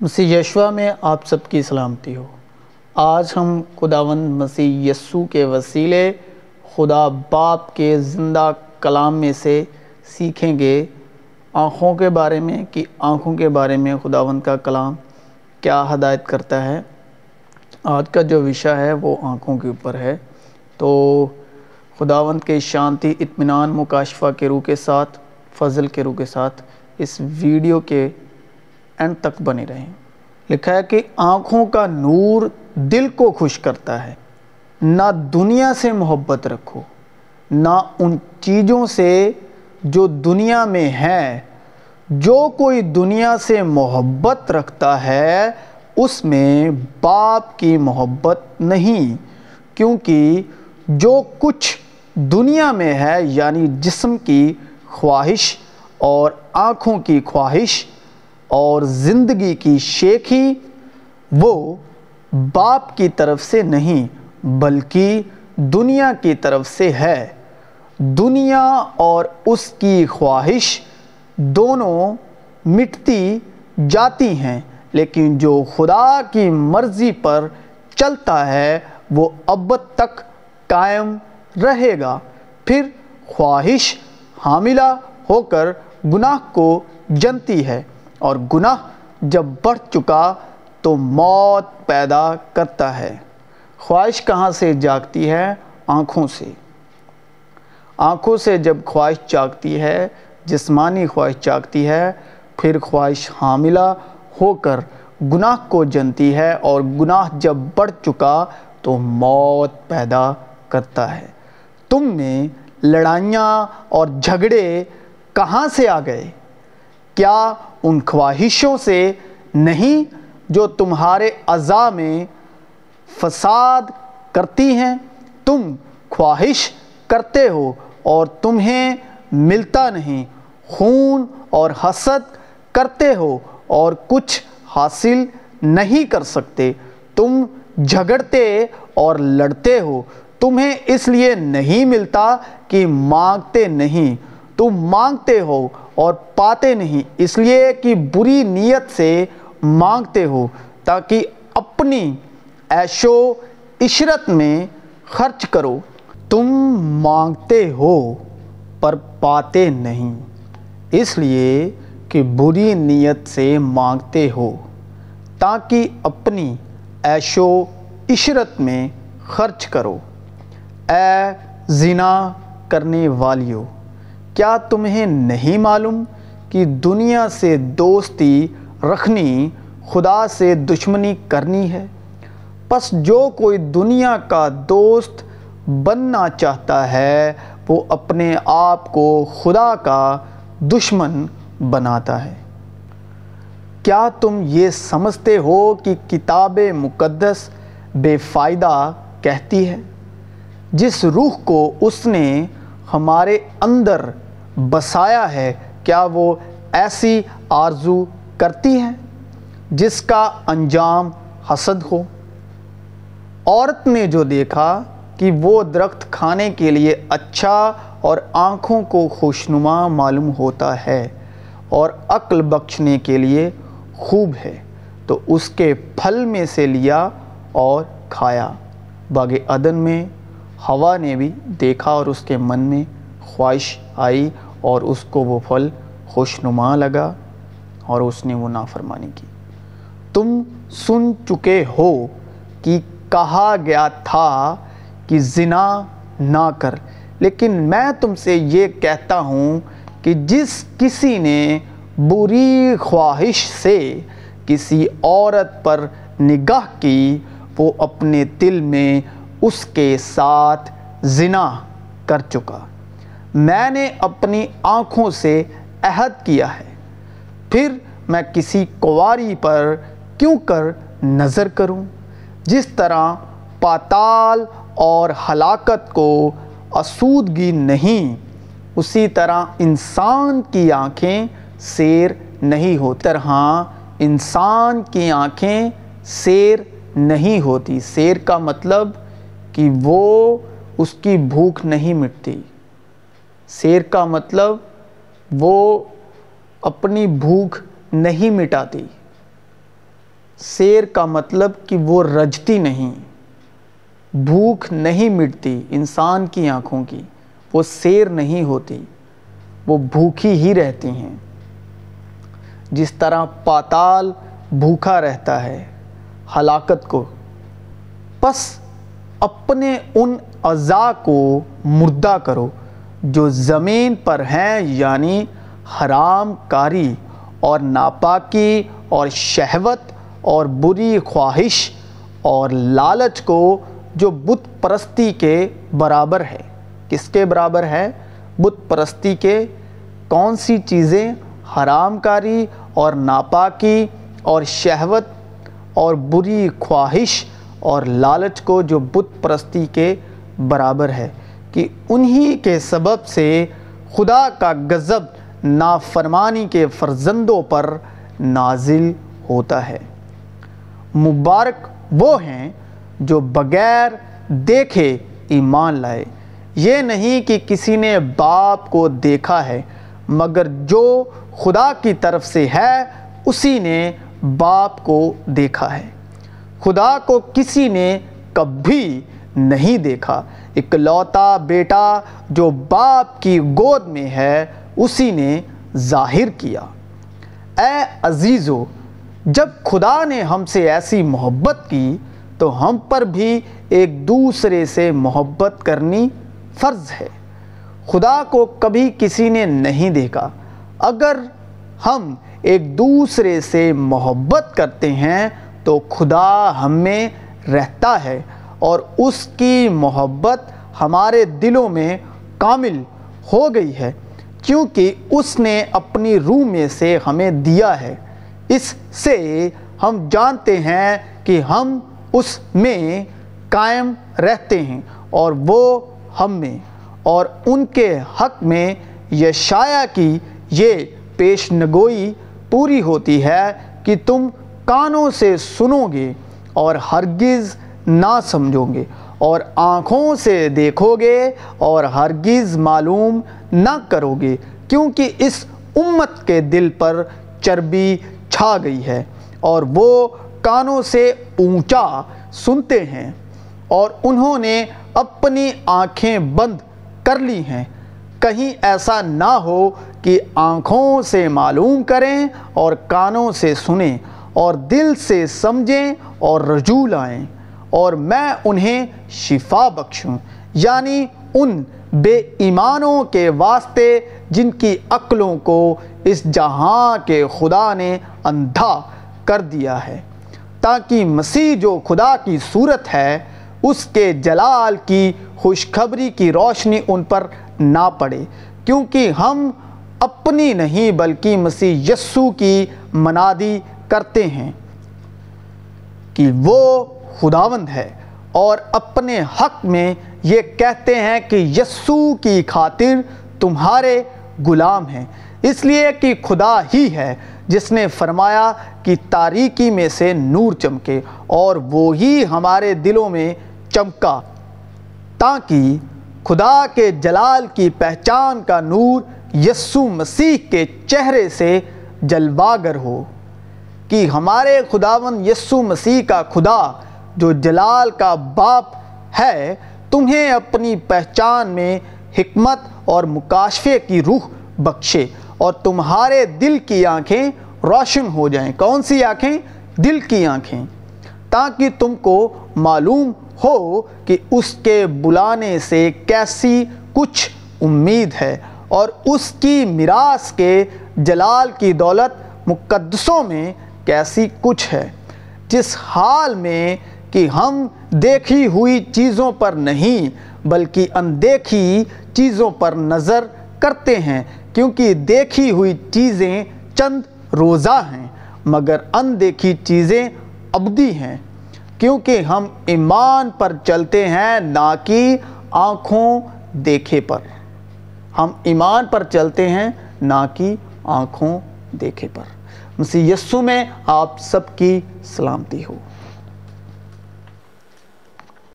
مسیح یشوا میں آپ سب کی سلامتی ہو۔ آج ہم خداوند مسیح یسو کے وسیلے خدا باپ کے زندہ کلام میں سے سیکھیں گے۔ آنکھوں کے بارے میں کہ آنکھوں کے بارے میں خداوند کا کلام کیا ہدایت کرتا ہے۔ آج کا جو وشہ ہے وہ آنکھوں کے اوپر ہے۔ تو خداوند کے شانتی، اطمینان، مکاشفہ کے روح کے ساتھ، فضل کے روح کے ساتھ اس ویڈیو کے اینڈ تک بنے رہیں۔ لکھا ہے کہ آنکھوں کا نور دل کو خوش کرتا ہے۔ نہ دنیا سے محبت رکھو، نہ ان چیزوں سے جو دنیا میں ہے جو کوئی دنیا سے محبت رکھتا ہے، اس میں باپ کی محبت نہیں۔ کیونکہ جو کچھ دنیا میں ہے یعنی جسم کی خواہش اور آنکھوں کی خواہش اور زندگی کی شیخی وہ باپ کی طرف سے نہیں، بلکہ دنیا کی طرف سے ہے۔ دنیا اور اس کی خواہش دونوں مٹتی جاتی ہیں، لیکن جو خدا کی مرضی پر چلتا ہے، وہ اب تک قائم رہے گا۔ پھر خواہش حاملہ ہو کر گناہ کو جنتی ہے۔ اور گناہ جب بڑھ چکا تو موت پیدا کرتا ہے۔ خواہش کہاں سے جاگتی ہے؟ آنکھوں سے۔ آنکھوں سے جب خواہش جاگتی ہے، جسمانی خواہش جاگتی ہے، پھر خواہش حاملہ ہو کر گناہ کو جنتی ہے اور گناہ جب بڑھ چکا تو موت پیدا کرتا ہے۔ تم میں لڑائیاں اور جھگڑے کہاں سے آ گئے؟ کیا ان خواہشوں سے نہیں جو تمہارے اعضاء میں فساد کرتی ہیں؟ تم خواہش کرتے ہو اور تمہیں ملتا نہیں۔ خون اور حسد کرتے ہو اور کچھ حاصل نہیں کر سکتے۔ تم جھگڑتے اور لڑتے ہو۔ تمہیں اس لیے نہیں ملتا کہ مانگتے نہیں۔ تم مانگتے ہو اور پاتے نہیں، اس لیے کہ بری نیت سے مانگتے ہو تاکہ اپنی عیش و عشرت میں خرچ کرو۔ تم مانگتے ہو پر پاتے نہیں، اس لیے کہ بری نیت سے مانگتے ہو تاکہ اپنی عیش و عشرت میں خرچ کرو۔ اے زنا کرنے والیو کیا تمہیں نہیں معلوم کہ دنیا سے دوستی رکھنی خدا سے دشمنی کرنی ہے؟ پس جو کوئی دنیا کا دوست بننا چاہتا ہے، وہ اپنے آپ کو خدا کا دشمن بناتا ہے۔ کیا تم یہ سمجھتے ہو کہ کتاب مقدس بے فائدہ کہتی ہے؟ جس روح کو اس نے ہمارے اندر بسایا ہے، کیا وہ ایسی آرزو کرتی ہے جس کا انجام حسد ہو؟ عورت نے جو دیکھا کہ وہ درخت کھانے کے لیے اچھا اور آنکھوں کو خوشنما معلوم ہوتا ہے اور عقل بخشنے کے لیے خوب ہے، تو اس کے پھل میں سے لیا اور کھایا۔ باغ عدن میں ہوا نے بھی دیکھا اور اس کے من میں خواہش آئی اور اس کو وہ پھل خوشنما لگا اور اس نے وہ نافرمانی کی۔ تم سن چکے ہو کہ کہا گیا تھا کہ زنا نہ کر، لیکن میں تم سے یہ کہتا ہوں کہ جس کسی نے بری خواہش سے کسی عورت پر نگاہ کی، وہ اپنے دل میں اس کے ساتھ زنا کر چکا۔ میں نے اپنی آنکھوں سے عہد کیا ہے۔ پھر میں کسی کواری پر کیوں کر نظر کروں؟ جس طرح پاتال اور ہلاکت کو اسودگی نہیں، اسی طرح انسان کی آنکھیں سیر نہیں ہوتی۔ طرح انسان کی آنکھیں سیر نہیں ہوتی۔ سیر کا مطلب کہ وہ اس کی بھوک نہیں مٹتی۔ سیر کا مطلب وہ اپنی بھوک نہیں مٹاتی۔ سیر کا مطلب کہ وہ رجتی نہیں۔ بھوک نہیں مٹتی انسان کی آنکھوں کی۔ وہ سیر نہیں ہوتی، وہ بھوکی ہی رہتی ہیں۔ جس طرح پاتال بھوکا رہتا ہے ہلاکت کو، پس اپنے ان اعضاء کو مردہ کرو۔ جو زمین پر ہیں یعنی حرام کاری اور ناپاکی اور شہوت اور بری خواہش اور لالچ کو جو بت پرستی کے برابر ہے۔ کس کے برابر ہے؟ بت پرستی کے کون سی چیزیں حرام کاری اور ناپاکی اور شہوت اور بری خواہش اور لالچ کو جو بت پرستی کے برابر ہے؟ کہ انہی کے سبب سے خدا کا غضب نافرمانی کے فرزندوں پر نازل ہوتا ہے۔ مبارک وہ ہیں جو بغیر دیکھے ایمان لائے۔ یہ نہیں کہ کسی نے باپ کو دیکھا ہے، مگر جو خدا کی طرف سے ہے، اسی نے باپ کو دیکھا ہے۔ خدا کو کسی نے کبھی نہیں دیکھا۔ اکلوتا بیٹا جو باپ کی گود میں ہے، اسی نے ظاہر کیا۔ اے عزیزو، جب خدا نے ہم سے ایسی محبت کی، تو ہم پر بھی ایک دوسرے سے محبت کرنی فرض ہے۔ خدا کو کبھی کسی نے نہیں دیکھا۔ اگر ہم ایک دوسرے سے محبت کرتے ہیں، تو خدا ہم میں رہتا ہے۔ اور اس کی محبت ہمارے دلوں میں کامل ہو گئی ہے، کیونکہ اس نے اپنی روح میں سے ہمیں دیا ہے۔ اس سے ہم جانتے ہیں کہ ہم اس میں قائم رہتے ہیں اور وہ ہم میں، اور ان کے حق میں یشایا کی یہ پیش نگوئی پوری ہوتی ہے کہ تم کانوں سے سنو گے اور ہرگز نہ سمجھو گے اور آنکھوں سے دیکھو گے اور ہرگز معلوم نہ کرو گے کیونکہ اس امت کے دل پر چربی چھا گئی ہے اور وہ کانوں سے اونچا سنتے ہیں اور انہوں نے اپنی آنکھیں بند کر لی ہیں۔ کہیں ایسا نہ ہو کہ آنکھوں سے معلوم کریں اور کانوں سے سنیں اور دل سے سمجھیں اور رجوع لائیں۔ اور میں انہیں شفا بخشوں یعنی ان بے ایمانوں کے واسطے جن کی عقلوں کو اس جہاں کے خدا نے اندھا کر دیا ہے، تاکہ مسیح جو خدا کی صورت ہے، اس کے جلال کی خوشخبری کی روشنی ان پر نہ پڑے۔ کیونکہ ہم اپنی نہیں بلکہ مسیح یسو کی منادی کرتے ہیں۔ کہ وہ خداوند ہے اور اپنے حق میں یہ کہتے ہیں کہ یسو کی خاطر تمہارے غلام ہیں۔ اس لیے کہ خدا ہی ہے جس نے فرمایا کہ تاریکی میں سے نور چمکے اور وہی ہمارے دلوں میں چمکا، تاکہ خدا کے جلال کی پہچان کا نور یسو مسیح کے چہرے سے جلواگر ہو۔ کہ ہمارے خداون یسو مسیح کا خدا جو جلال کا باپ ہے، تمہیں اپنی پہچان میں حکمت اور مکاشفے کی روح بخشے اور تمہارے دل کی آنکھیں روشن ہو جائیں۔ کون سی آنکھیں؟ دل کی آنکھیں۔ تاکہ تم کو معلوم ہو کہ اس کے بلانے سے کیسی کچھ امید ہے اور اس کی میراث کے جلال کی دولت مقدسوں میں کیسی کچھ ہے، جس حال میں کہ ہم دیکھی ہوئی چیزوں پر نہیں، بلکہ اندیکھی چیزوں پر نظر کرتے ہیں، کیونکہ دیکھی ہوئی چیزیں چند روزہ ہیں، مگر اندیکھی چیزیں ابدی ہیں۔ کیونکہ ہم ایمان پر چلتے ہیں، نہ کہ آنکھوں دیکھے پر۔ ہم ایمان پر چلتے ہیں، نہ کہ آنکھوں دیکھے پر۔ مسیح یسو میں آپ سب کی سلامتی ہو۔